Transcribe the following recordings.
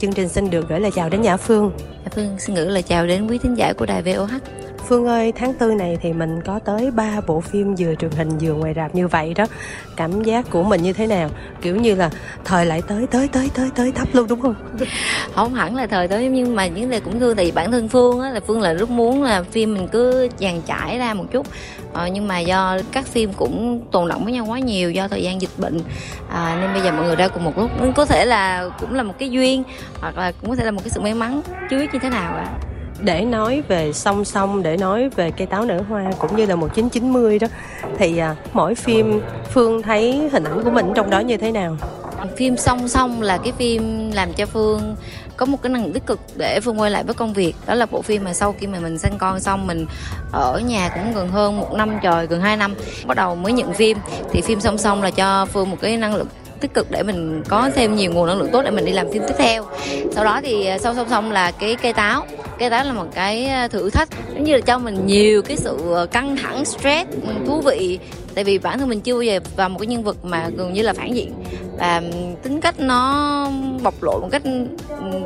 Chương trình xin được gửi lời chào đến Nhã Phương. Nhã Phương xin gửi lời chào đến quý thính giả của đài VOH. Phương ơi, tháng tư này thì mình có tới 3 bộ phim vừa truyền hình vừa ngoài rạp như vậy đó. Cảm giác của mình như thế nào? Kiểu như là thời lại tới tới tới tới tới thấp luôn đúng không? Không hẳn là thời tới nhưng mà những này cũng thương thì bản thân Phương á là Phương là rất muốn là phim mình cứ dàn trải ra một chút. Ờ, nhưng mà do các phim cũng tồn động với nhau quá nhiều do thời gian dịch bệnh à, nên bây giờ mọi người ra cùng một lúc có thể là cũng là một cái duyên hoặc là cũng có thể là một cái sự may mắn chưa biết như thế nào ạ à để nói về song song để nói về cây táo nở hoa cũng như là 1990 đó. Thì à, mỗi phim Phương thấy hình ảnh của mình trong đó như thế nào? Phim song song là cái phim làm cho Phương có một cái năng tích cực để Phương quay lại với công việc. Đó là bộ phim mà sau khi mà mình sinh con xong mình ở nhà cũng gần hơn một năm trời gần 2 năm bắt đầu mới nhận phim. Thì phim song song là cho Phương một cái năng lực tích cực để mình có thêm nhiều nguồn năng lượng tốt để mình đi làm phim tiếp theo. Sau đó thì à, song song song là cái cây táo. Cây táo là một cái à, thử thách. Giống như là cho mình nhiều cái sự à, căng thẳng, stress ừ, thú vị. Tại vì bản thân mình chưa bao giờ vào một cái nhân vật mà gần như là phản diện. Và tính cách nó bộc lộ một cách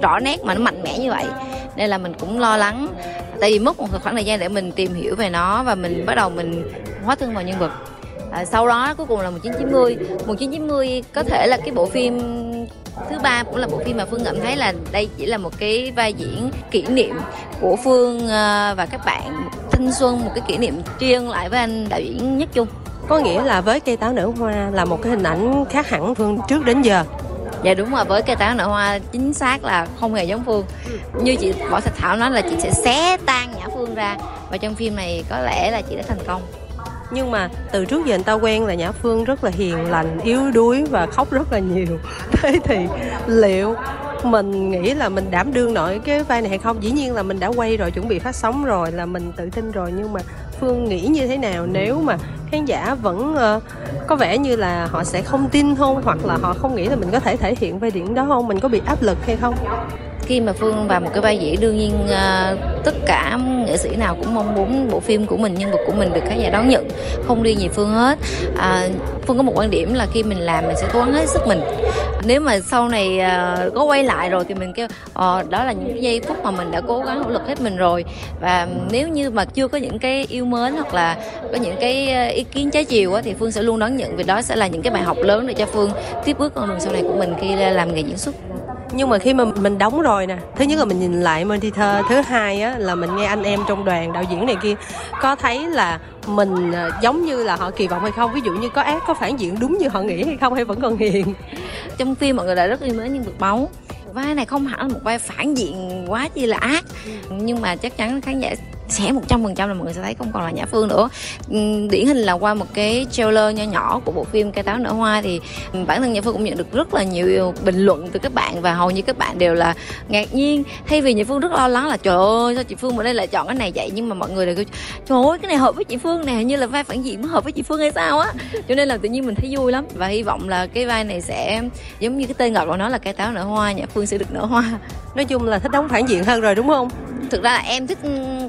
rõ nét mà nó mạnh mẽ như vậy. Nên là mình cũng lo lắng. Tại vì mất một khoảng thời gian để mình tìm hiểu về nó và mình bắt đầu mình hóa thân vào nhân vật à, sau đó cuối cùng là 1990 1990 có thể là cái bộ phim thứ ba cũng là bộ phim mà phương cảm thấy là đây chỉ là một cái vai diễn kỷ niệm của phương à, và các bạn thanh xuân một cái kỷ niệm ân lại với anh đạo diễn nhất chung có nghĩa là với cây táo nở hoa là một cái hình ảnh khác hẳn phương trước đến giờ. Dạ đúng rồi với cây táo nở hoa chính xác là không hề giống phương. Như chị võ thạch thảo nói là chị sẽ xé tan nhã phương ra. Và trong phim này có lẽ là chị đã thành công nhưng mà từ trước giờ anh ta quen là nhã phương rất là hiền lành yếu đuối và khóc rất là nhiều. Thế thì liệu mình nghĩ là mình đảm đương nổi cái vai này hay không? Dĩ nhiên là mình đã quay rồi chuẩn bị phát sóng rồi là mình tự tin rồi. Nhưng mà phương nghĩ như thế nào? Nếu mà khán giả vẫn uh, có vẻ như là họ sẽ không tin không? Hoặc là họ không nghĩ là mình có thể thể hiện vai diễn đó không? Mình có bị áp lực hay không? Khi mà phương vào một cái vai diễn đương nhiên uh, tất cả nghệ sĩ nào cũng mong muốn bộ phim của mình nhân vật của mình được khán giả đón nhận không riêng gì phương hết. À, phương có một quan điểm là khi mình làm mình sẽ cố gắng hết sức mình. Nếu mà sau này uh, có quay lại rồi thì mình kêu uh, đó là những cái giây phút mà mình đã cố gắng nỗ lực hết mình rồi. Và nếu như mà chưa có những cái yêu mến hoặc là có những cái ý kiến trái chiều á, thì phương sẽ luôn đón nhận vì đó sẽ là những cái bài học lớn để cho phương tiếp bước con đường sau này của mình khi làm nghề diễn xuất. Nhưng mà khi mà mình đóng rồi nè. Thứ nhất là mình nhìn lại monitor thứ hai á là mình nghe anh em trong đoàn đạo diễn này kia có thấy là mình à, giống như là họ kỳ vọng hay không? Ví dụ như có ác có phản diện đúng như họ nghĩ hay không hay vẫn còn hiền? Trong phim mọi người đã rất yêu mến nhân vật máu vai này không hẳn là một vai phản diện quá chi là ác. Nhưng mà chắc chắn khán giả sẽ một trăm phần trăm là mọi người sẽ thấy không còn là nhã phương nữa. Điển hình là qua một cái trailer nho nhỏ của bộ phim cây táo nở hoa thì bản thân nhã phương cũng nhận được rất là nhiều bình luận từ các bạn và hầu như các bạn đều là ngạc nhiên. Thay vì nhã phương rất lo lắng là trời ơi sao chị phương ở đây lại chọn cái này vậy? Nhưng mà mọi người đều kêu trời ơi cái này hợp với chị phương nè như là vai phản diện mới hợp với chị phương hay sao á. Cho nên là tự nhiên mình thấy vui lắm và hy vọng là cái vai này sẽ giống như cái tên gọi của nó là cây táo nở hoa nhã phương sẽ được nở hoa. Nói chung là thích đóng phản diện hơn rồi đúng không? Thực ra là em thích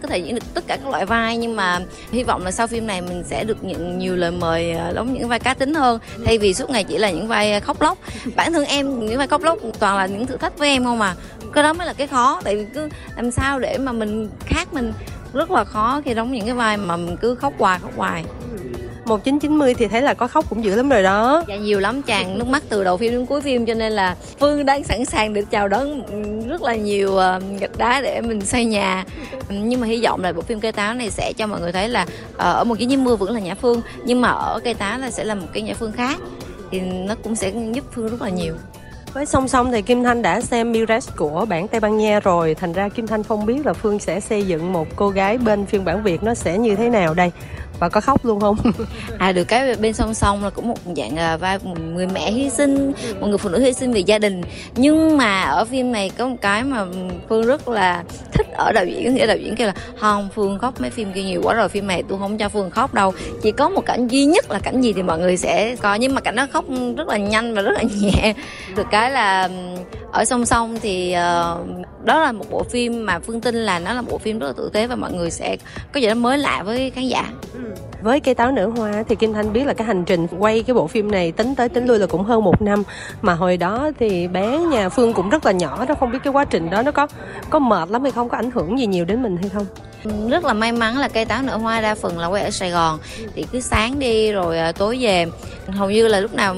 có thể diễn được tất cả các loại vai nhưng mà hy vọng là sau phim này mình sẽ được nhận nhiều lời mời à, đóng những vai cá tính hơn. Thay vì suốt ngày chỉ là những vai khóc lóc. Bản thân em những vai khóc lóc toàn là những thử thách với em không mà cái đó mới là cái khó tại vì cứ làm sao để mà mình khác mình rất là khó khi đóng những cái vai mà mình cứ khóc hoài khóc hoài 1990 thì thấy là có khóc cũng dữ lắm rồi đó. Dạ nhiều lắm, chàng nước mắt từ đầu phim đến cuối phim, cho nên là phương đang sẵn sàng để chào đón ừ, rất là nhiều ờ, gạch đá để mình xây nhà. Ừ, nhưng mà hy vọng là bộ phim cây táo này sẽ cho mọi người thấy là ờ, ở một cái mưa vẫn là nhã phương, nhưng mà ở cây táo là sẽ là một cái nhã phương khác. Thì nó cũng sẽ giúp phương rất là nhiều với song song thì Kim Thanh đã xem Mirage của bản Tây Ban Nha rồi. Thành ra Kim Thanh không biết là Phương sẽ xây dựng một cô gái bên phiên bản Việt nó sẽ như thế nào đây. Và có khóc luôn không? À được cái bên song song là cũng một dạng vai một người mẹ hy sinh, một người phụ nữ hy sinh vì gia đình. Nhưng mà ở phim này có một cái mà phương rất là thích ở đạo diễn, nghĩa đạo diễn kêu là, không, phương khóc mấy phim kia nhiều quá rồi, phim này tôi không cho phương khóc đâu. Chỉ có một cảnh duy nhất là cảnh gì thì mọi người sẽ coi, nhưng mà cảnh đó khóc rất là nhanh và rất là nhẹ. Được cái là ở song song thì uh, đó là một bộ phim mà phương tin là nó là bộ phim rất là tử tế và mọi người sẽ có gì đó mới lạ với khán giả. Ừ. Với cây táo nở hoa thì kim thanh biết là cái hành trình quay cái bộ phim này tính tới tính lui là cũng hơn một năm. Mà hồi đó thì bé nhà phương cũng rất là nhỏ đó không biết cái quá trình đó nó có có mệt lắm hay không có ảnh hưởng gì nhiều đến mình hay không? Rất là may mắn là cây táo nở hoa đa phần là quay ở Sài Gòn. Thì cứ sáng đi rồi à, tối về. Hầu như là lúc nào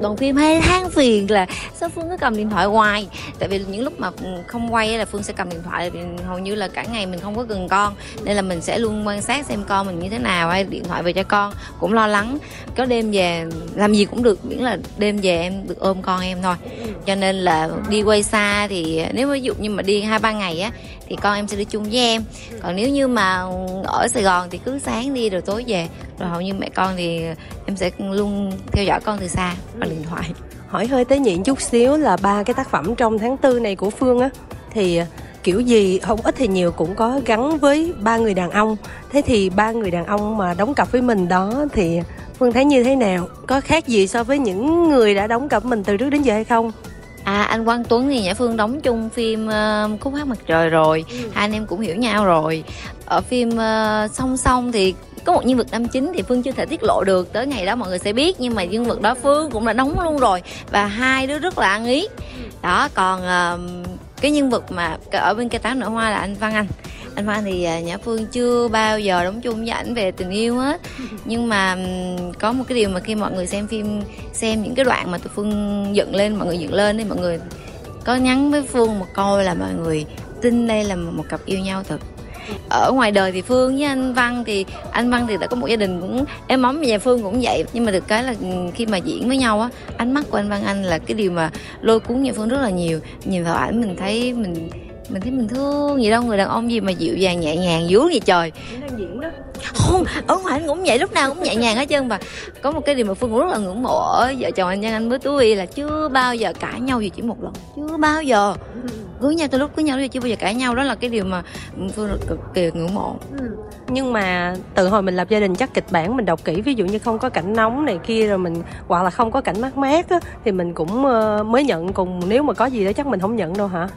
đoàn phim hay than phiền là sao phương cứ cầm điện thoại hoài? Tại vì những lúc mà không quay là phương sẽ cầm điện thoại, vì hầu như là cả ngày mình không có gần con, nên là mình sẽ luôn quan sát xem con mình như thế nào, hay điện thoại về cho con, cũng lo lắng. Có đêm về làm gì cũng được, miễn là đêm về em được ôm con em thôi. Cho nên là đi quay xa thì, nếu ví dụ như mà đi hai ba ngày á, thì con em sẽ đi chung với em. Còn nếu như mà ở sài gòn thì cứ sáng đi rồi tối về rồi hầu như mẹ con thì em sẽ luôn theo dõi con từ xa. Bằng điện thoại. Hỏi hơi tế nhị chút xíu là ba cái tác phẩm trong tháng tư này của phương á thì kiểu gì không ít thì nhiều cũng có gắn với ba người đàn ông. Thế thì ba người đàn ông mà đóng cặp với mình đó thì phương thấy như thế nào? Có khác gì so với những người đã đóng cặp mình từ trước đến giờ hay không? À anh Quang Tuấn thì Nhã Phương đóng chung phim uh, Khúc hát mặt trời rồi. Ừ. Hai anh em cũng hiểu nhau rồi. Ở phim uh, song song thì có một nhân vật nam chính thì Phương chưa thể tiết lộ được Tới ngày đó mọi người sẽ biết Nhưng mà nhân vật đó Phương cũng đã đóng luôn rồi Và hai đứa rất là ăn ý. Đó còn uh, cái nhân vật mà ở bên cây táo nở hoa là anh Văn Anh. Anh Văn thì ờ, Nhã Phương chưa bao giờ đóng chung với ảnh về tình yêu hết. Nhưng mà có một cái điều mà khi mọi người xem phim xem những cái đoạn mà tụi Phương dựng lên mọi người dựng lên thì mọi người có nhắn với Phương một câu là mọi người tin đây là một cặp yêu nhau thật ở ngoài đời thì phương với anh văn thì anh văn thì đã có một gia đình cũng em mắm nhà phương cũng vậy. Nhưng mà được cái là khi mà diễn với nhau á ánh mắt của anh văn anh là cái điều mà lôi cuốn nhà phương rất là nhiều. Nhìn vào ảnh mình thấy mình mình thấy mình thương gì đâu người đàn ông gì mà dịu dàng nhẹ nhàng dúa vậy trời. Đang diễn đó. Không ở ngoài anh cũng vậy lúc nào cũng nhẹ nhàng hết trơn và có một cái điều mà phương cũng rất là ngưỡng mộ ở vợ chồng anh nhân anh với tú y là chưa bao giờ cãi nhau gì chỉ một lần chưa bao giờ cưới nhau từ lúc cưới nhau thì chưa bao giờ cãi nhau đó là cái điều mà phương cực kỳ ngưỡng mộ. Ừ. nhưng mà từ hồi mình lập gia đình chắc kịch bản mình đọc kỹ ví dụ như không có cảnh nóng này kia rồi mình hoặc là không có cảnh mát mát á thì mình cũng ờ, mới nhận cùng nếu mà có gì đó chắc mình không nhận đâu hả?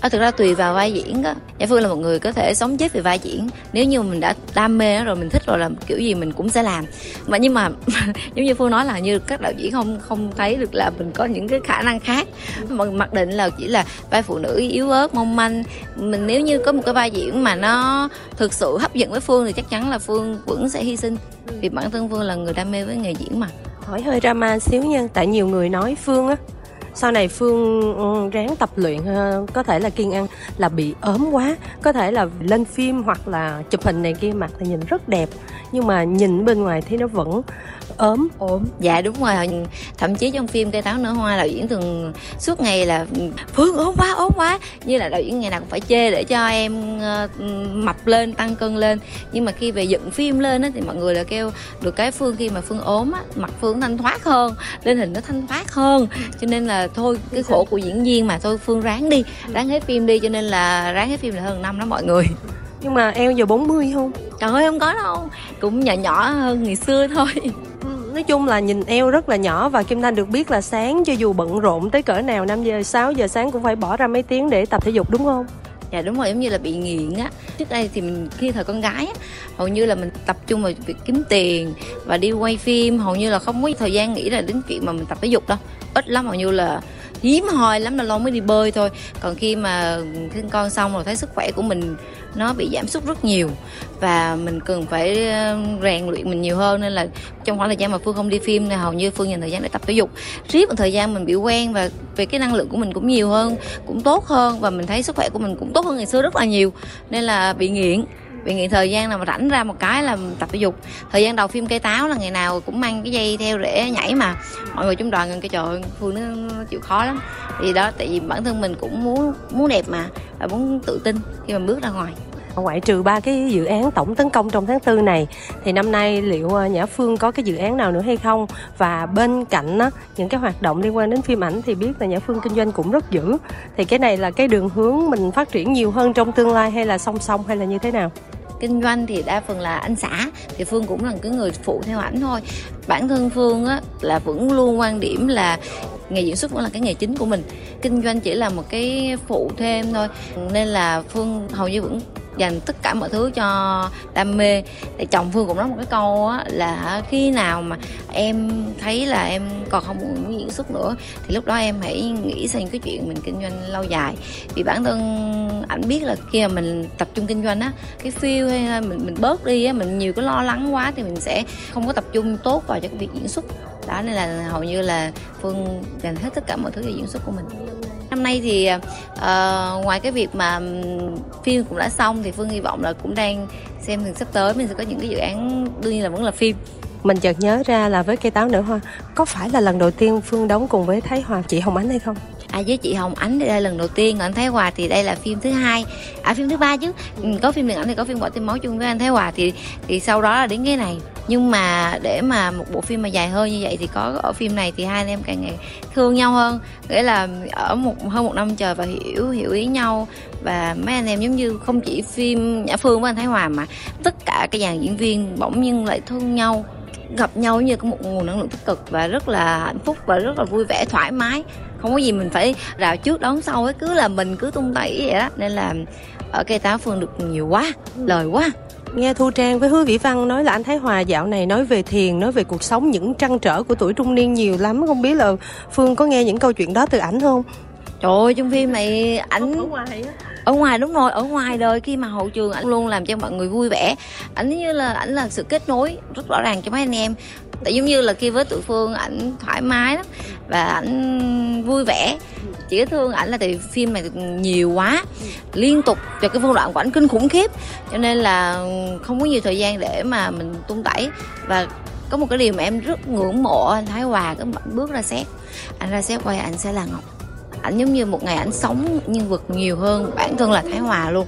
À, thực ra tùy vào vai diễn á. Dạ phương là một người có thể sống chết vì vai diễn. Nếu như mình đã đam mê rồi mình thích rồi làm kiểu gì mình cũng sẽ làm. Mà nhưng mà giống như phương nói là như các đạo diễn không không thấy được là mình có những cái khả năng khác. Mình mặc định là chỉ là vai phụ nữ yếu ớt mong manh. Mình nếu như có một cái vai diễn mà nó thực sự hấp dẫn với phương thì chắc chắn là phương vẫn sẽ hy sinh. Vì bản thân phương là người đam mê với nghề diễn mà. Hỏi hơi drama xíu nha tại nhiều người nói phương á sau này phương ừ, ráng tập luyện ờ, có thể là kiên ăn là bị ốm quá có thể là lên phim hoặc là chụp hình này kia mặt thì nhìn rất đẹp nhưng mà nhìn bên ngoài thì nó vẫn ốm. Ốm. Dạ đúng rồi. Thậm chí trong phim cây táo nở hoa đạo diễn thường suốt ngày là phương ốm quá ốm quá. Như là đạo diễn ngày nào cũng phải chê để cho em uh, mập lên tăng cân lên. Nhưng mà khi về dựng phim lên á thì mọi người là kêu được cái phương khi mà phương ốm á mặt phương thanh thoát hơn lên hình nó thanh thoát hơn. Cho nên là thôi cái khổ của diễn viên mà thôi phương ráng đi ráng hết phim đi. Cho nên là ráng hết phim là hơn năm đó mọi người. Nhưng mà eo giờ 40 không trời ơi không có đâu. Cũng nhỏ nhỏ hơn ngày xưa thôi. Ừ, nói chung là nhìn eo rất là nhỏ và kim thanh được biết là sáng cho dù bận rộn tới cỡ nào 5 giờ 6 giờ sáng cũng phải bỏ ra mấy tiếng để tập thể dục đúng không? Dạ đúng rồi giống như là bị nghiện á. Trước đây thì mình khi thời con gái á hầu như là mình tập trung vào việc kiếm tiền và đi quay phim. Hầu như là không có thời gian nghĩ là đến chuyện mà mình tập thể dục đâu. Ít lắm hầu như là hiếm hoi lắm là lo mới đi bơi thôi. Còn khi mà sinh con xong rồi thấy sức khỏe của mình nó bị giảm sút rất nhiều và mình cần phải rèn luyện mình nhiều hơn nên là trong khoảng thời gian mà phương không đi phim thì hầu như phương dành thời gian để tập thể dục. Riết một thời gian mình bị quen và về cái năng lượng của mình cũng nhiều hơn cũng tốt hơn và mình thấy sức khỏe của mình cũng tốt hơn ngày xưa rất là nhiều nên là bị nghiện. Bị nghiện thời gian nào mà rảnh ra một cái là tập thể dục. Thời gian đầu phim cây táo là ngày nào cũng mang cái dây theo rễ nhảy mà. Mọi người trong đoàn gần cái trời phương nó, nó chịu khó lắm. Thì đó tại vì bản thân mình cũng muốn muốn đẹp mà và muốn tự tin khi mà bước ra ngoài ngoại trừ ba cái dự án tổng tấn công trong tháng tư này thì năm nay liệu ờ, Nhã Phương có cái dự án nào nữa hay không? Và bên cạnh á, những cái hoạt động liên quan đến phim ảnh thì biết là Nhã Phương kinh doanh cũng rất dữ. Thì cái này là cái đường hướng mình phát triển nhiều hơn trong tương lai hay là song song hay là như thế nào? Kinh doanh thì đa phần là anh xã thì phương cũng là cái người phụ theo ảnh thôi. Bản thân phương á là vẫn luôn quan điểm là nghề diễn xuất vẫn là cái nghề chính của mình. Kinh doanh chỉ là một cái phụ thêm thôi. Nên là phương hầu như vẫn dành tất cả mọi thứ cho đam mê. Thì chồng phương cũng nói một cái câu á, là khi nào mà em thấy là em còn không muốn diễn xuất nữa, thì lúc đó em hãy nghĩ sang cái chuyện mình kinh doanh lâu dài. Vì bản thân ảnh biết là khi mà mình tập trung kinh doanh á, cái feel hay là mình mình bớt đi á, mình nhiều cái lo lắng quá thì mình sẽ không có tập trung tốt vào cho cái việc diễn xuất. Đó, nên là hầu như là phương dành hết tất cả mọi thứ về diễn xuất của mình năm nay thì uh, ngoài cái việc mà phim cũng đã xong thì phương hy vọng là cũng đang xem thì sắp tới. Mình sẽ có những cái dự án đương nhiên là vẫn là phim. Mình chợt nhớ ra là với cây táo nở hoa có phải là lần đầu tiên phương đóng cùng với thái hòa chị hồng ánh hay không? À với chị hồng ánh thì đây là lần đầu tiên anh thái hòa thì đây là phim thứ hai. À phim thứ ba chứ. Ừ, có phim điện ảnh thì có phim bỏ tim máu chung với anh thái hòa thì thì sau đó là đến cái này. Nhưng mà để mà một bộ phim mà dài hơi như vậy thì có ở phim này thì hai anh em càng ngày thương nhau hơn nghĩa là ở một, hơn một năm trời và hiểu hiểu ý nhau. Và mấy anh em giống như không chỉ phim nhã phương với anh thái hòa mà tất cả cái dàn diễn viên bỗng nhiên lại thương nhau, gặp nhau như có một nguồn năng lượng tích cực và rất là hạnh phúc và rất là vui vẻ, thoải mái. Không có gì mình phải rào trước đón sau ấy cứ là mình cứ tung tẩy vậy đó. Nên là ở cây táo phương được nhiều quá lời quá. Nghe thu trang với hứa vĩ văn nói là anh thái hòa dạo này nói về thiền nói về cuộc sống những trăn trở của tuổi trung niên nhiều lắm. Không biết là phương có nghe những câu chuyện đó từ ảnh không? Trời ơi trong phim này ảnh ở ngoài ở ngoài đúng rồi ở ngoài đời khi mà hậu trường ảnh luôn làm cho mọi người vui vẻ. Ảnh như là ảnh là sự kết nối rất rõ ràng cho mấy anh em. Tại giống như là khi với tụi phương ảnh thoải mái lắm và ảnh vui vẻ chỉ thương ảnh là tại phim này nhiều quá. Liên tục cho cái phân đoạn của ảnh kinh khủng khiếp. Cho nên là không có nhiều thời gian để mà mình tung tẩy. Và có một cái điều mà em rất ngưỡng mộ, anh Thái Hòa cái bước ra xét. Anh ra xét quay anh sẽ là Ngọc. Ảnh giống như một ngày ảnh sống nhân vật nhiều hơn bản thân là Thái Hòa luôn.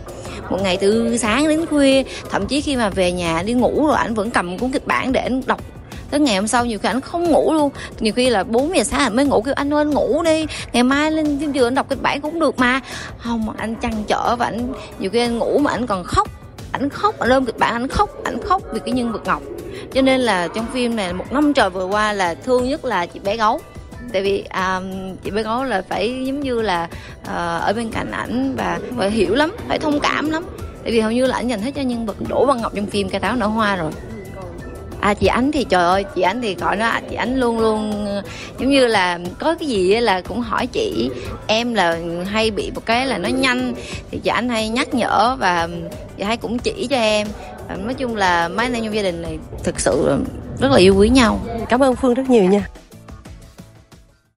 Một ngày từ sáng đến khuya, thậm chí khi mà về nhà đi ngủ rồi ảnh vẫn cầm cuốn kịch bản để anh đọc tới ngày hôm sau nhiều khi anh không ngủ luôn. Nhiều khi là 4 giờ sáng anh mới ngủ kêu anh ơi anh ngủ đi. Ngày mai lên phim trường anh đọc kịch bản cũng được mà. Không anh chăn trở và anh nhiều khi anh ngủ mà anh còn khóc. Anh khóc anh ôm kịch bản anh khóc anh khóc vì cái nhân vật ngọc. Cho nên là trong phim này một năm trời vừa qua là thương nhất là chị bé gấu. Tại vì um, chị bé gấu là phải giống như là uh, ở bên cạnh ảnh và phải hiểu lắm phải thông cảm lắm. Tại vì hầu như là ảnh dành hết cho nhân vật đỗ văn ngọc trong phim cây táo nở hoa rồi à chị ánh thì trời ơi, chị ánh thì gọi nó chị ánh luôn luôn, giống như là có cái gì là cũng hỏi chị. Em là hay bị một cái là nó nhanh, thì chị ánh hay nhắc nhở và chị hay cũng chỉ cho em. Và nói chung là mấy anh em trong gia đình này thực sự rất là yêu quý nhau. Cảm ơn phương rất nhiều nha.